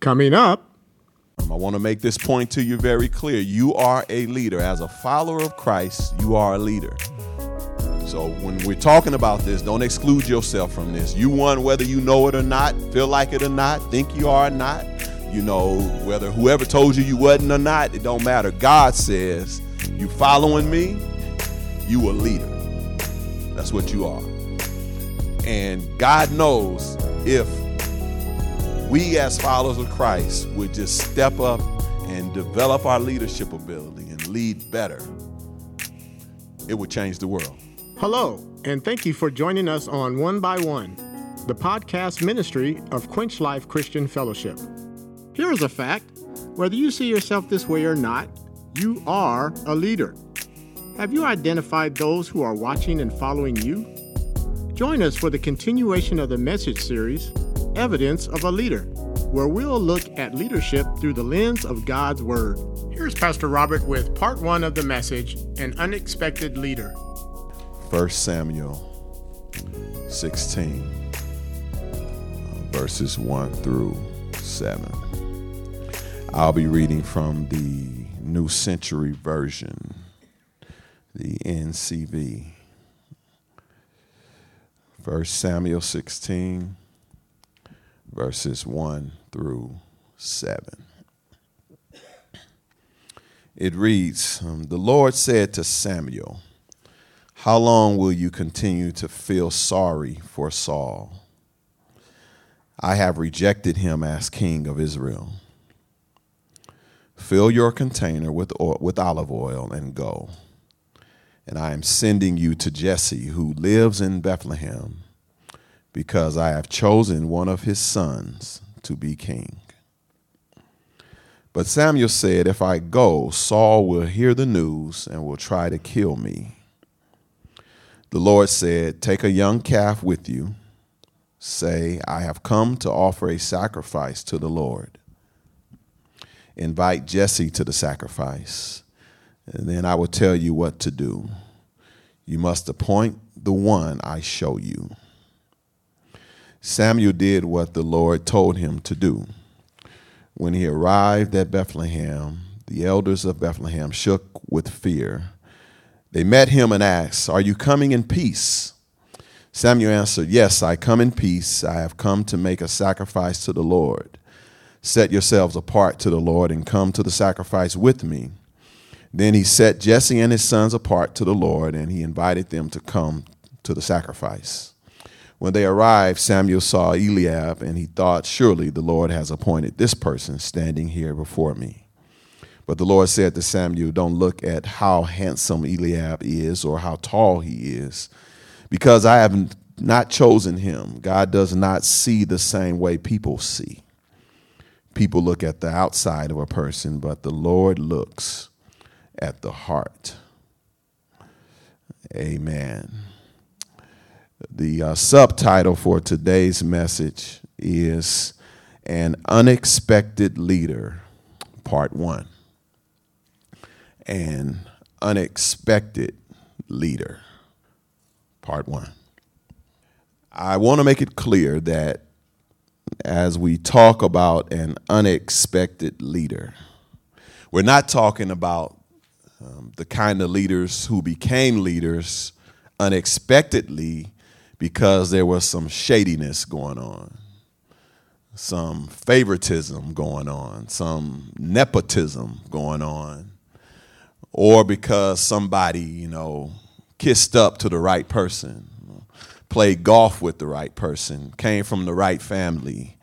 Coming up, I want to make this point to you very clear. You are a leader. As a follower of Christ, you are a leader. So when we're talking about this, don't exclude yourself from this. You won whether you know it or not, feel like it or not, think you are or not. You know, whether whoever told you you wasn't or not, it don't matter. God says, you following me, you a leader. That's what you are. And God knows if we as followers of Christ would just step up and develop our leadership ability and lead better, it would change the world. hello, and thank you for joining us on One by One, the podcast ministry of Quench Life Christian Fellowship. Here is a fact whether you see yourself this way or not, you are a leader. Have you identified those who are watching and following you? Join us for the continuation of the message series, Evidence of a Leader, where we'll look at leadership through the lens of God's Word. Here's Pastor Robert with part one of the message An Unexpected Leader. 1 Samuel 16, uh, verses 1 through 7. I'll be reading from the New Century Version, the NCV. 1 Samuel 16, verses 1 through 7. It reads um, The Lord said to Samuel, How long will you continue to feel sorry for Saul? I have rejected him as king of Israel. Fill your container with, oil, with olive oil and go. And I am sending you to Jesse, who lives in Bethlehem, because I have chosen one of his sons to be king. But Samuel said, If I go, Saul will hear the news and will try to kill me. The Lord said, Take a young calf with you. Say, I have come to offer a sacrifice to the Lord. Invite Jesse to the sacrifice, and then I will tell you what to do. You must appoint the one I show you. Samuel did what the Lord told him to do. When he arrived at Bethlehem, the elders of Bethlehem shook with fear. They met him and asked, Are you coming in peace? Samuel answered, Yes, I come in peace. I have come to make a sacrifice to the Lord. Set yourselves apart to the Lord and come to the sacrifice with me. Then he set Jesse and his sons apart to the Lord, and he invited them to come to the sacrifice. When they arrived, Samuel saw Eliab, and he thought, Surely the Lord has appointed this person standing here before me. But the Lord said to Samuel, Don't look at how handsome Eliab is or how tall he is, because I have not chosen him. God does not see the same way people see. People look at the outside of a person, but the Lord looks at the heart. Amen. The uh, subtitle for today's message is An Unexpected Leader, Part 1. An Unexpected Leader, Part 1. I want to make it clear that as we talk about an unexpected leader, we're not talking about um, the kind of leaders who became leaders unexpectedly because there was some shadiness going on, some favoritism going on, some nepotism going on, or because somebody, you know, kissed up to the right person, played golf with the right person, came from the right family,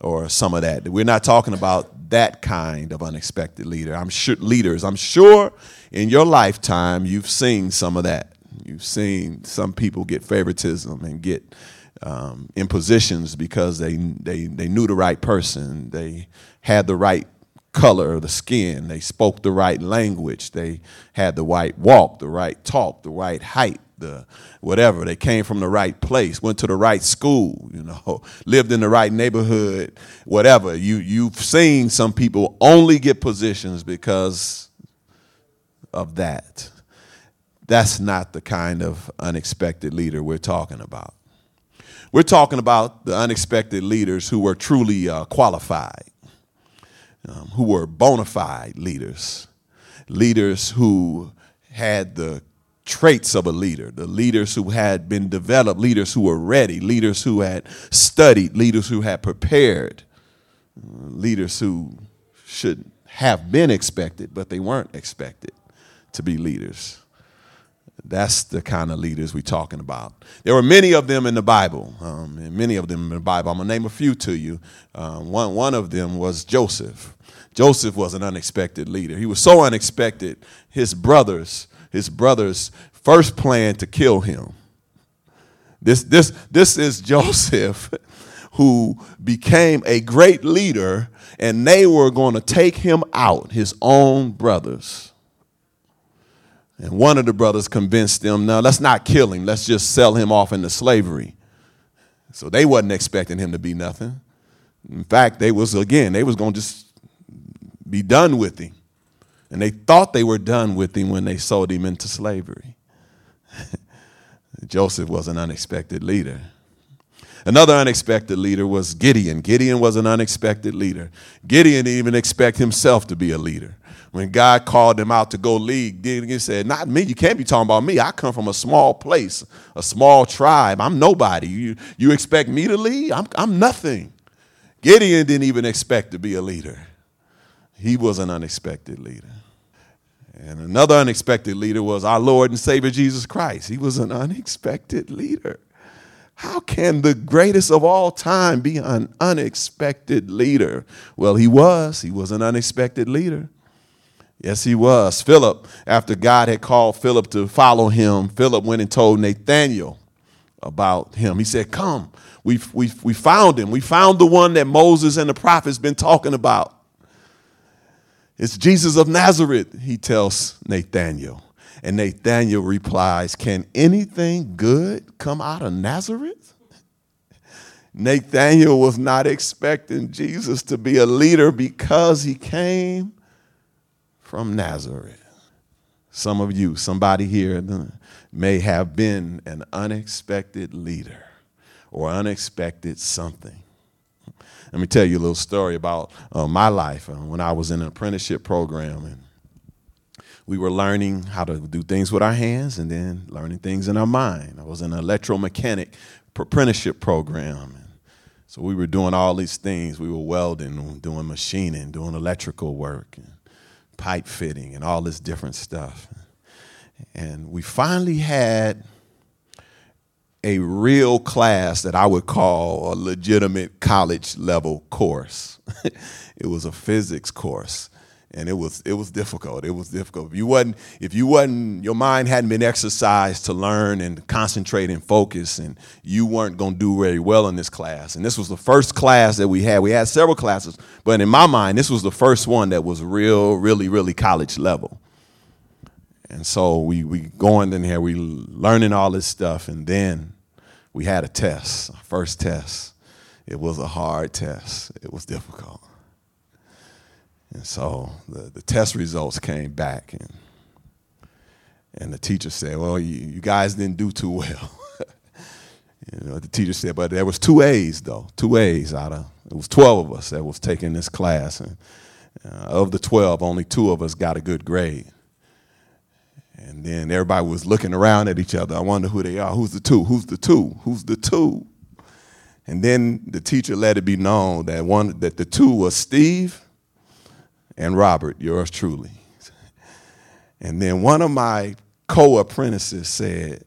or some of that. We're not talking about that kind of unexpected leader. I'm sure leaders. I'm sure in your lifetime you've seen some of that. You've seen some people get favoritism and get um, in positions because they they they knew the right person. They had the right color of the skin. They spoke the right language. They had the right walk, the right talk, the right height, the whatever. They came from the right place, went to the right school, you know, lived in the right neighborhood, whatever. You you've seen some people only get positions because of that. That's not the kind of unexpected leader we're talking about. We're talking about the unexpected leaders who were truly uh, qualified. um, who were bona fide leaders, leaders who had the traits of a leader, the leaders who had been developed, leaders who were ready, leaders who had studied, leaders who had prepared, leaders who should have been expected, but they weren't expected to be leaders. That's the kind of leaders we're talking about. There were many of them in the Bible, um, and many of them in the Bible. I'm gonna name a few to you. Um, one one of them was Joseph. Joseph was an unexpected leader. He was so unexpected. His brothers, his brothers, first planned to kill him. This this this is Joseph, who became a great leader, and they were going to take him out. His own brothers. And one of the brothers convinced them, no, let's not kill him. Let's just sell him off into slavery. So they wasn't expecting him to be nothing. In fact, they was, again, they was going to just be done with him. And they thought they were done with him when they sold him into slavery. Joseph was an unexpected leader. Another unexpected leader was Gideon. Gideon was an unexpected leader. Gideon didn't even expect himself to be a leader when God called him out to go lead, Gideon said, Not me. You can't be talking about me. I come from a small place, a small tribe. I'm nobody. You, you expect me to lead? I'm, I'm nothing. Gideon didn't even expect to be a leader, he was an unexpected leader. And another unexpected leader was our Lord and Savior Jesus Christ. He was an unexpected leader. How can the greatest of all time be an unexpected leader? Well, he was. He was an unexpected leader. Yes, he was. Philip, after God had called Philip to follow him, Philip went and told Nathanael about him. He said, Come, we we we found him. We found the one that Moses and the prophets been talking about. It's Jesus of Nazareth, he tells Nathanael. And Nathanael replies, Can anything good come out of Nazareth? Nathanael was not expecting Jesus to be a leader because he came from Nazareth. Some of you, somebody here may have been an unexpected leader or unexpected something. Let me tell you a little story about uh, my life uh, when I was in an apprenticeship program and we were learning how to do things with our hands and then learning things in our mind. I was in an electromechanic apprenticeship program. So we were doing all these things. We were welding, doing machining, doing electrical work. And pipe fitting and all this different stuff. And we finally had a real class that I would call a legitimate college level course. it was a physics course and it was it was difficult. It was difficult. If you wasn't if you wasn't your mind hadn't been exercised to learn and concentrate and focus, and you weren't to do very well in this class. And this was the first class that we had. We had several classes, but in my mind, this was the first one that was real, really, really college level. And so we we going in here, we learning all this stuff, and then we had a test, our first test. It was a hard test. It was difficult. And so the, the test results came back, and, and the teacher said, Well, you, you guys didn't do too well. you know, the teacher said, But there was two A's, though, two A's out of, it was 12 of us that was taking this class. And uh, of the 12, only two of us got a good grade. And then everybody was looking around at each other. I wonder who they are. Who's the two? Who's the two? Who's the two? And then the teacher let it be known that one that the two was Steve and Robert, yours truly. And then one of my co apprentices said,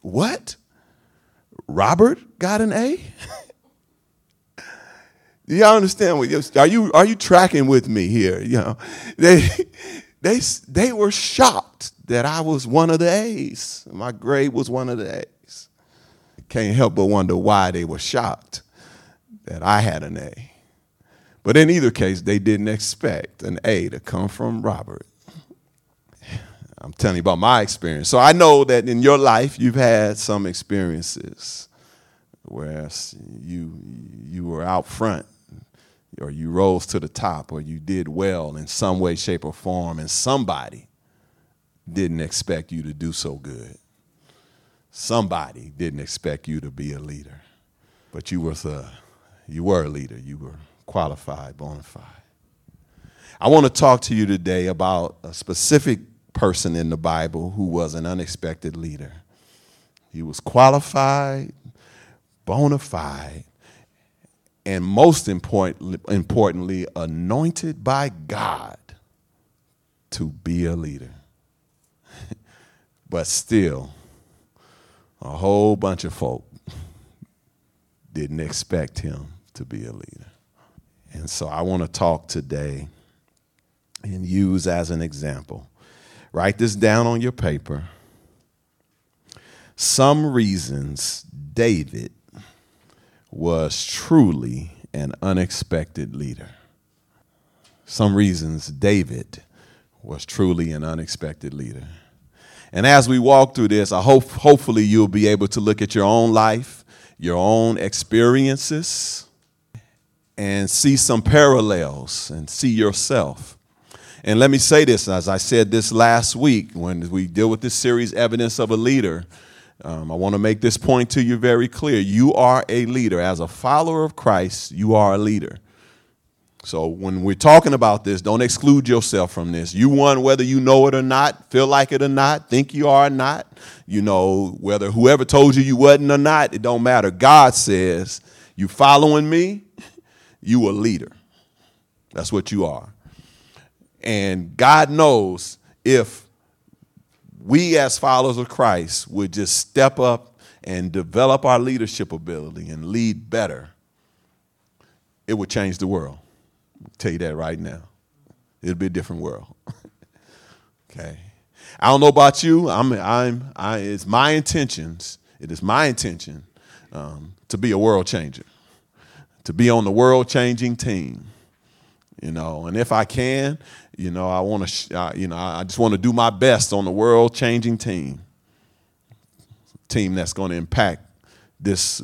What? Robert got an A? Do y'all understand what are you are you tracking with me here? You know, they they they were shocked that I was one of the A's. My grade was one of the A's. Can't help but wonder why they were shocked that I had an A. But in either case, they didn't expect an A to come from Robert. I'm telling you about my experience. So I know that in your life you've had some experiences where you you were out front or you rose to the top or you did well in some way shape or form and somebody didn't expect you to do so good. Somebody didn't expect you to be a leader. But you were a, you were a leader. You were qualified, bona fide. I want to talk to you today about a specific person in the Bible who was an unexpected leader. He was qualified, bona fide, and most important, importantly, anointed by God to be a leader. but still, a whole bunch of folk didn't expect him to be a leader. And so I want to talk today and use as an example. Write this down on your paper. Some reasons David was truly an unexpected leader. Some reasons David was truly an unexpected leader. And as we walk through this, I hope hopefully you'll be able to look at your own life, your own experiences, and see some parallels and see yourself. And let me say this, as I said this last week when we deal with this series, Evidence of a Leader, um, I want to make this point to you very clear. You are a leader. As a follower of Christ, you are a leader. So when we're talking about this, don't exclude yourself from this. You won whether you know it or not, feel like it or not, think you are or not. You know, whether whoever told you you wasn't or not, it don't matter. God says, you following me, you a leader. That's what you are. And God knows if we as followers of Christ would just step up and develop our leadership ability and lead better, it would change the world. I'll tell you that right now. It'll be a different world. okay. I don't know about you. I'm, I'm, I, it's my intentions. It is my intention um, to be a world changer, to be on the world changing team. You know, and if I can, you know, I want to, uh, you know, I just want to do my best on the world changing team. Team that's going to impact this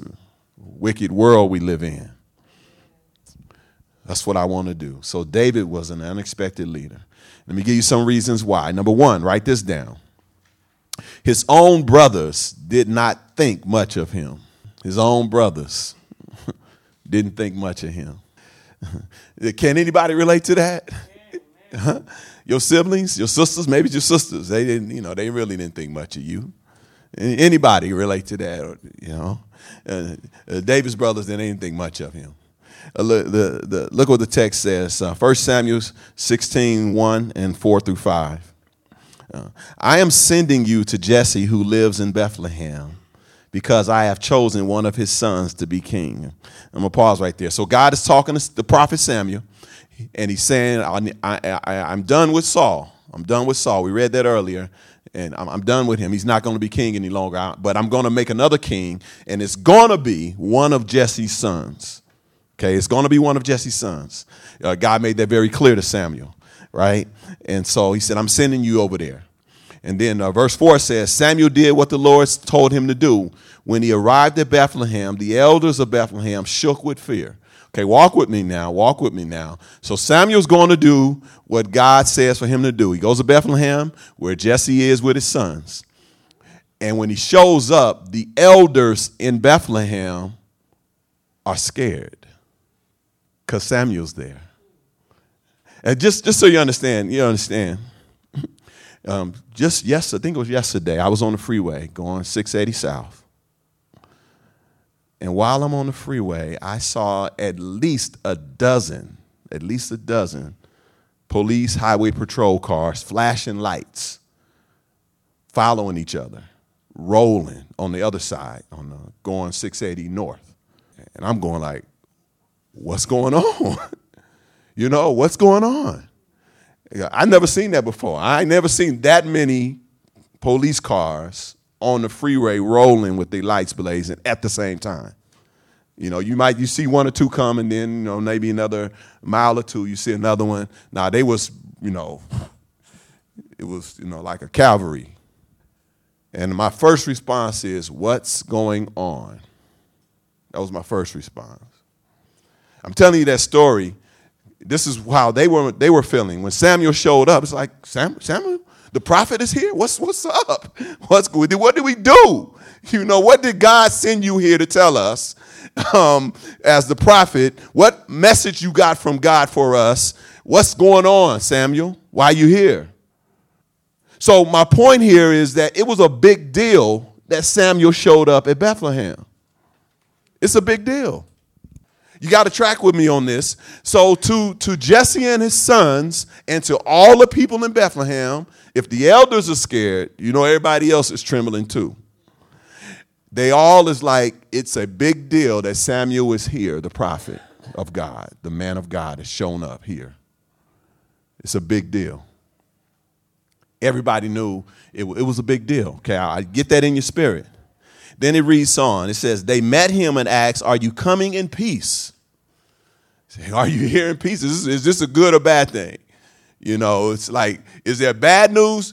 wicked world we live in. That's what I want to do. So David was an unexpected leader. Let me give you some reasons why. Number one, write this down. His own brothers did not think much of him. His own brothers didn't think much of him. Can anybody relate to that? your siblings, your sisters, maybe your sisters, they didn't, you know, they really didn't think much of you. Anybody relate to that, you know? Uh, uh, David's brothers didn't think much of him. Uh, look, the, the, look what the text says. Uh, 1 Samuel 16, 1 and 4 through 5. Uh, I am sending you to Jesse who lives in Bethlehem because I have chosen one of his sons to be king. I'm going to pause right there. So God is talking to the prophet Samuel and he's saying, I, am done with Saul. I'm done with Saul. We read that earlier, and I'm, I'm done with him. He's not going to be king any longer, but I'm going to make another king, and it's going to be one of Jesse's sons. Okay, it's going to be one of Jesse's sons. Uh, God made that very clear to Samuel, right? And so he said, I'm sending you over there. And then uh, verse 4 says, Samuel did what the Lord told him to do. When he arrived at Bethlehem, the elders of Bethlehem shook with fear. Okay, walk with me now. Walk with me now. So Samuel's going to do what God says for him to do. He goes to Bethlehem, where Jesse is with his sons. And when he shows up, the elders in Bethlehem are scared because Samuel's there. And just, just so you understand, you understand. Um, just yes, I think it was yesterday. I was on the freeway going 680 South and while I'm on the freeway, I saw at least a dozen, at least a dozen police highway patrol cars flashing lights, following each other, rolling on the other side, on the going 680 north. And I'm going like, what's going on? you know, what's going on? I never seen that before. I never seen that many police cars on the freeway rolling with the lights blazing at the same time. You know, you might you see one or two come, and then you know maybe another mile or two you see another one. Now they was you know, it was you know like a cavalry. And my first response is, "What's going on?" That was my first response. I'm telling you that story. This is how they were they were feeling when Samuel showed up. It's like Sam, Samuel, the prophet is here. What's what's up? What's good? What did we do? You know, what did God send you here to tell us um, as the prophet? What message you got from God for us? What's going on, Samuel? Why are you here? So, my point here is that it was a big deal that Samuel showed up at Bethlehem. It's a big deal. You got to track with me on this. So, to, to Jesse and his sons, and to all the people in Bethlehem, if the elders are scared, you know everybody else is trembling too. They all is like, it's a big deal that Samuel is here, the prophet of God, the man of God has shown up here. It's a big deal. Everybody knew it, it was a big deal. Okay, I get that in your spirit. Then it reads on. It says, They met him and asked, Are you coming in peace? Say, Are you here in peace? Is this, is this a good or bad thing? You know, it's like, is there bad news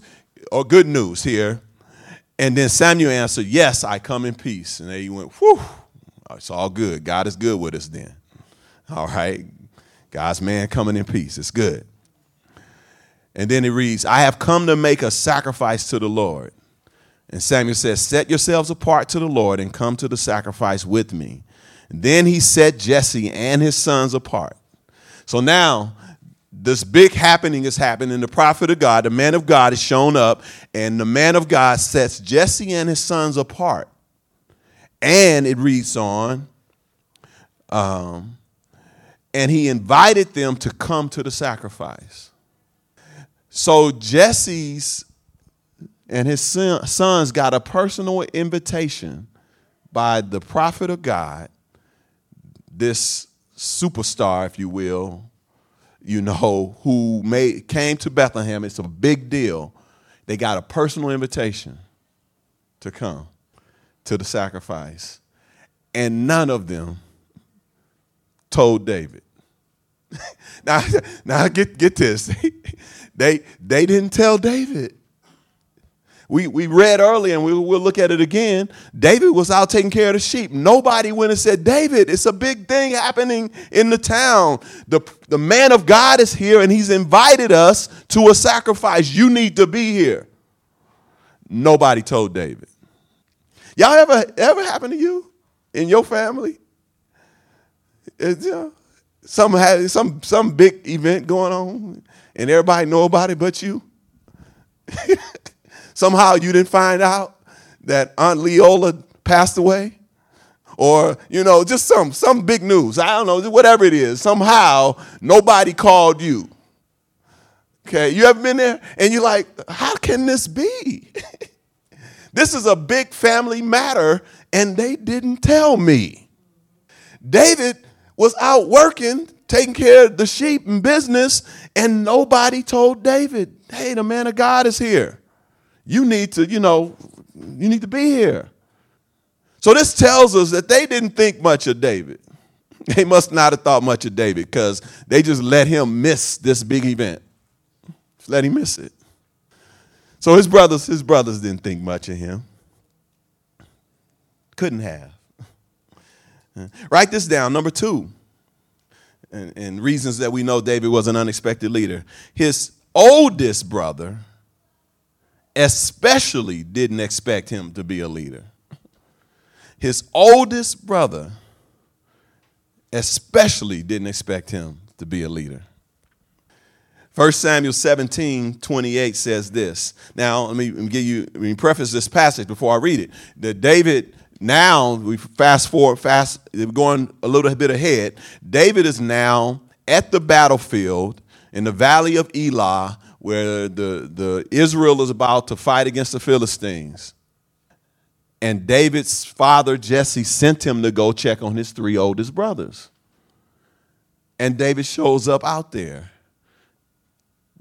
or good news here? And then Samuel answered, Yes, I come in peace. And they went, Whew, it's all good. God is good with us then. All right. God's man coming in peace. It's good. And then it reads, I have come to make a sacrifice to the Lord. And Samuel says, Set yourselves apart to the Lord and come to the sacrifice with me. And then he set Jesse and his sons apart. So now this big happening is happening. The prophet of God, the man of God, is shown up, and the man of God sets Jesse and his sons apart. And it reads on, um, and he invited them to come to the sacrifice. So Jesse's and his son, sons got a personal invitation by the prophet of God, this superstar, if you will, you know, who made, came to Bethlehem. It's a big deal. They got a personal invitation to come to the sacrifice. And none of them told David. now, now get, get this. they, they didn't tell David. We, we read earlier, and we, we'll look at it again. David was out taking care of the sheep. Nobody went and said, David, it's a big thing happening in the town. The, the man of God is here, and he's invited us to a sacrifice. You need to be here. Nobody told David. Y'all ever ever happen to you in your family? You know, some had some some big event going on, and everybody know about it but you. Somehow you didn't find out that Aunt Leola passed away? Or, you know, just some some big news. I don't know, whatever it is. Somehow nobody called you. Okay, you ever been there? And you're like, how can this be? this is a big family matter, and they didn't tell me. David was out working, taking care of the sheep and business, and nobody told David, hey, the man of God is here you need to, you know, you need to be here. So this tells us that they didn't think much of David. They must not have thought much of David because they just let him miss this big event. Just let him miss it. So his brothers, his brothers didn't think much of him. Couldn't have. Write this down. Number two, and, and reasons that we know David was an unexpected leader. His oldest brother especially didn't expect him to be a leader. His oldest brother especially didn't expect him to be a leader. 1 Samuel 17, 28 says this. Now, let me, let me give you, let me preface this passage before I read it. That David, now, we fast forward, fast, going a little bit ahead. David is now at the battlefield in the valley of Elah where the, the Israel is about to fight against the Philistines. And David's father, Jesse, sent him to go check on his three oldest brothers. And David shows up out there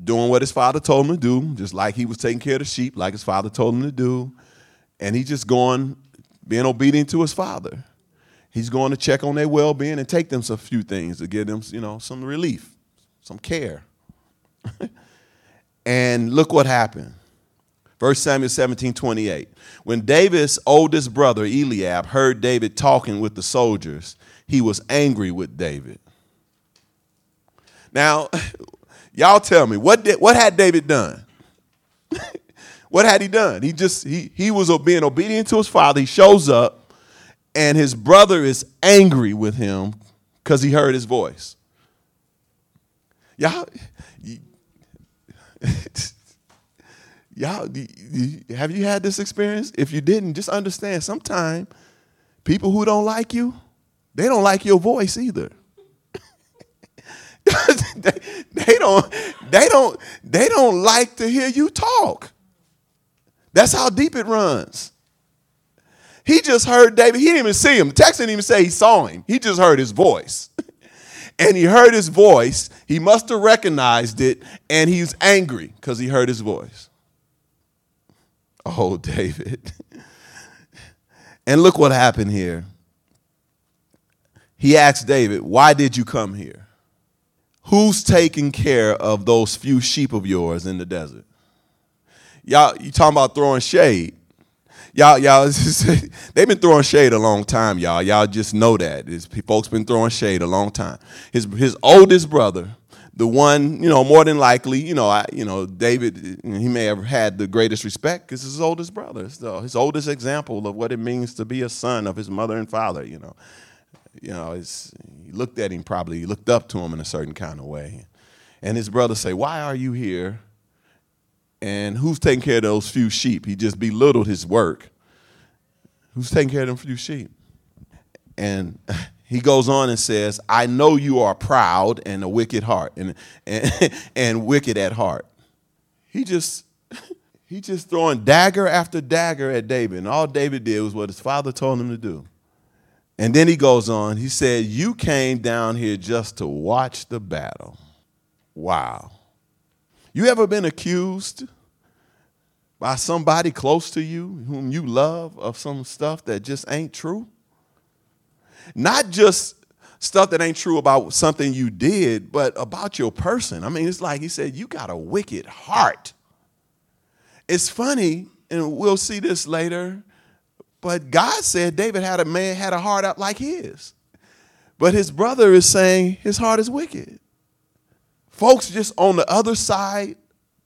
doing what his father told him to do, just like he was taking care of the sheep, like his father told him to do. And he's just going, being obedient to his father. He's going to check on their well being and take them a few things to give them, you know, some relief, some care. And look what happened. 1 Samuel 17 28. When David's oldest brother, Eliab, heard David talking with the soldiers, he was angry with David. Now, y'all tell me, what, did, what had David done? what had he done? He just, he, he was being obedient to his father. He shows up, and his brother is angry with him because he heard his voice. Y'all, y'all, have you had this experience? If you didn't, just understand. Sometimes people who don't like you, they don't like your voice either. they, they don't, they don't, they don't like to hear you talk. That's how deep it runs. He just heard David. He didn't even see him. The text didn't even say he saw him. He just heard his voice. and he heard his voice. He must have recognized it, and he's angry because he heard his voice. Oh, David. and look what happened here. He asked David, Why did you come here? Who's taking care of those few sheep of yours in the desert? Y'all, you talking about throwing shade. Y'all, y'all, they've been throwing shade a long time, y'all. Y'all just know that. It's, folks been throwing shade a long time. His his oldest brother, the one, you know, more than likely, you know, I, you know, David, he may have had the greatest respect because his oldest brother, so his oldest example of what it means to be a son of his mother and father, you know. You know, he looked at him probably, he looked up to him in a certain kind of way. And his brother say, why are you here? And who's taking care of those few sheep? He just belittled his work. Who's taking care of them few sheep? And he goes on and says, I know you are proud and a wicked heart and, and, and wicked at heart. He just he just throwing dagger after dagger at David. And all David did was what his father told him to do. And then he goes on, he said, You came down here just to watch the battle. Wow. You ever been accused by somebody close to you whom you love of some stuff that just ain't true? Not just stuff that ain't true about something you did, but about your person. I mean, it's like he said, You got a wicked heart. It's funny, and we'll see this later, but God said David had a man had a heart out like his. But his brother is saying his heart is wicked folks just on the other side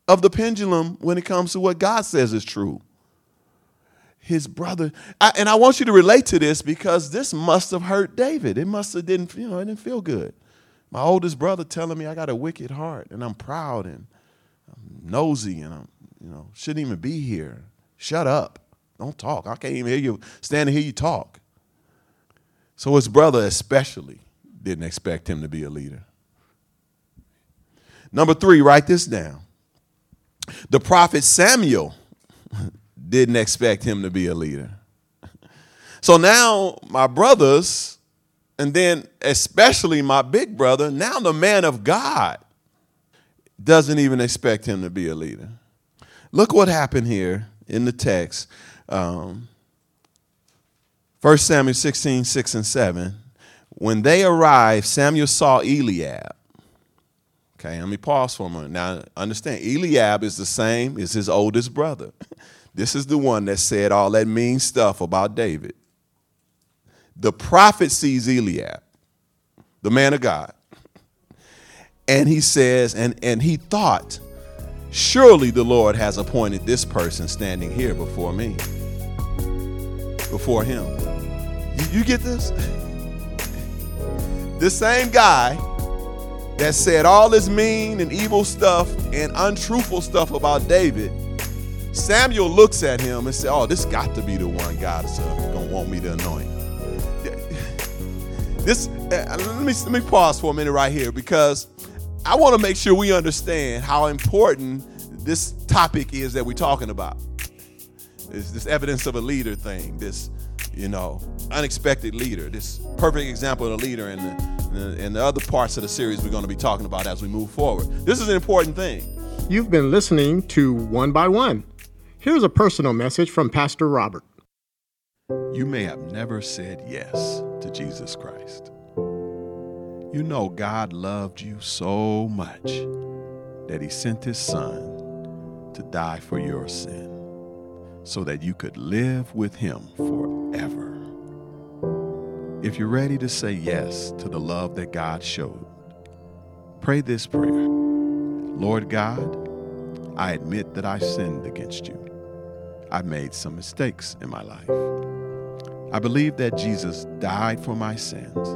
of the pendulum when it comes to what God says is true. His brother, I, and I want you to relate to this because this must have hurt David. It must have didn't, you know, it didn't feel good. My oldest brother telling me I got a wicked heart and I'm proud and I'm nosy and I'm, you know, shouldn't even be here. Shut up. Don't talk. I can't even hear you stand and hear you talk. So his brother especially didn't expect him to be a leader. Number three, write this down. The prophet Samuel didn't expect him to be a leader. So now my brothers, and then especially my big brother, now the man of God doesn't even expect him to be a leader. Look what happened here in the text. Um, 1 Samuel 16, 6 and 7. When they arrived, Samuel saw Eliab Okay, let me pause for a moment. Now, understand, Eliab is the same as his oldest brother. This is the one that said all that mean stuff about David. The prophet sees Eliab, the man of God, and he says, and, and he thought, surely the Lord has appointed this person standing here before me, before him. You, you get this? this same guy that said all this mean and evil stuff and untruthful stuff about David, Samuel looks at him and says, Oh, this got to be the one God is uh, going to want me to anoint. This, uh, let, me, let me pause for a minute right here because I want to make sure we understand how important this topic is that we're talking about. This, this evidence of a leader thing, this, you know, unexpected leader, this perfect example of a leader in the and the other parts of the series we're going to be talking about as we move forward. This is an important thing. You've been listening to One by One. Here's a personal message from Pastor Robert. You may have never said yes to Jesus Christ. You know, God loved you so much that He sent His Son to die for your sin so that you could live with Him forever. If you're ready to say yes to the love that God showed, pray this prayer Lord God, I admit that I sinned against you. I've made some mistakes in my life. I believe that Jesus died for my sins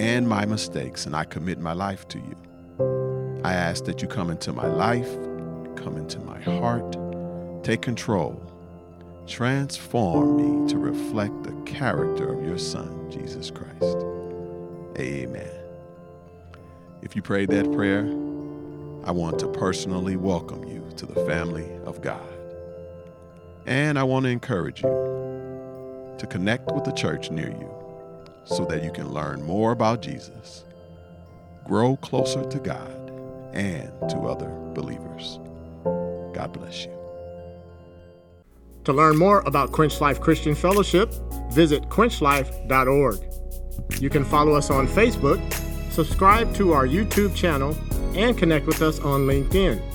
and my mistakes, and I commit my life to you. I ask that you come into my life, come into my heart, take control, transform me to reflect the character of your Son, Jesus Christ. Amen. If you prayed that prayer, I want to personally welcome you to the family of God. And I want to encourage you to connect with the church near you so that you can learn more about Jesus, grow closer to God, and to other believers. God bless you. To learn more about Quench Life Christian Fellowship, visit quenchlife.org. You can follow us on Facebook, subscribe to our YouTube channel, and connect with us on LinkedIn.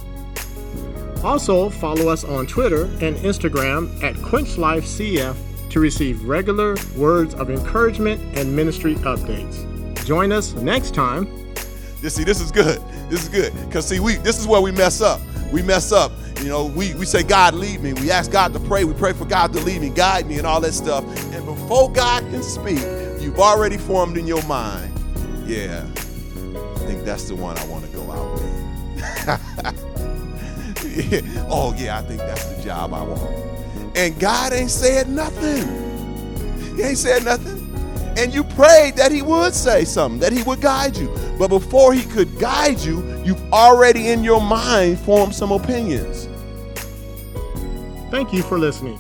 Also, follow us on Twitter and Instagram at QuenchLifeCF to receive regular words of encouragement and ministry updates. Join us next time. You see, this is good. This is good. Because see, we this is where we mess up. We mess up. You know, we, we say, God lead me. We ask God to pray. We pray for God to lead me, guide me, and all that stuff. And before God can speak, you've already formed in your mind, yeah, I think that's the one I want to go out with. oh, yeah, I think that's the job I want. And God ain't said nothing. He ain't said nothing. And you prayed that He would say something, that He would guide you. But before He could guide you, you've already in your mind formed some opinions. Thank you for listening.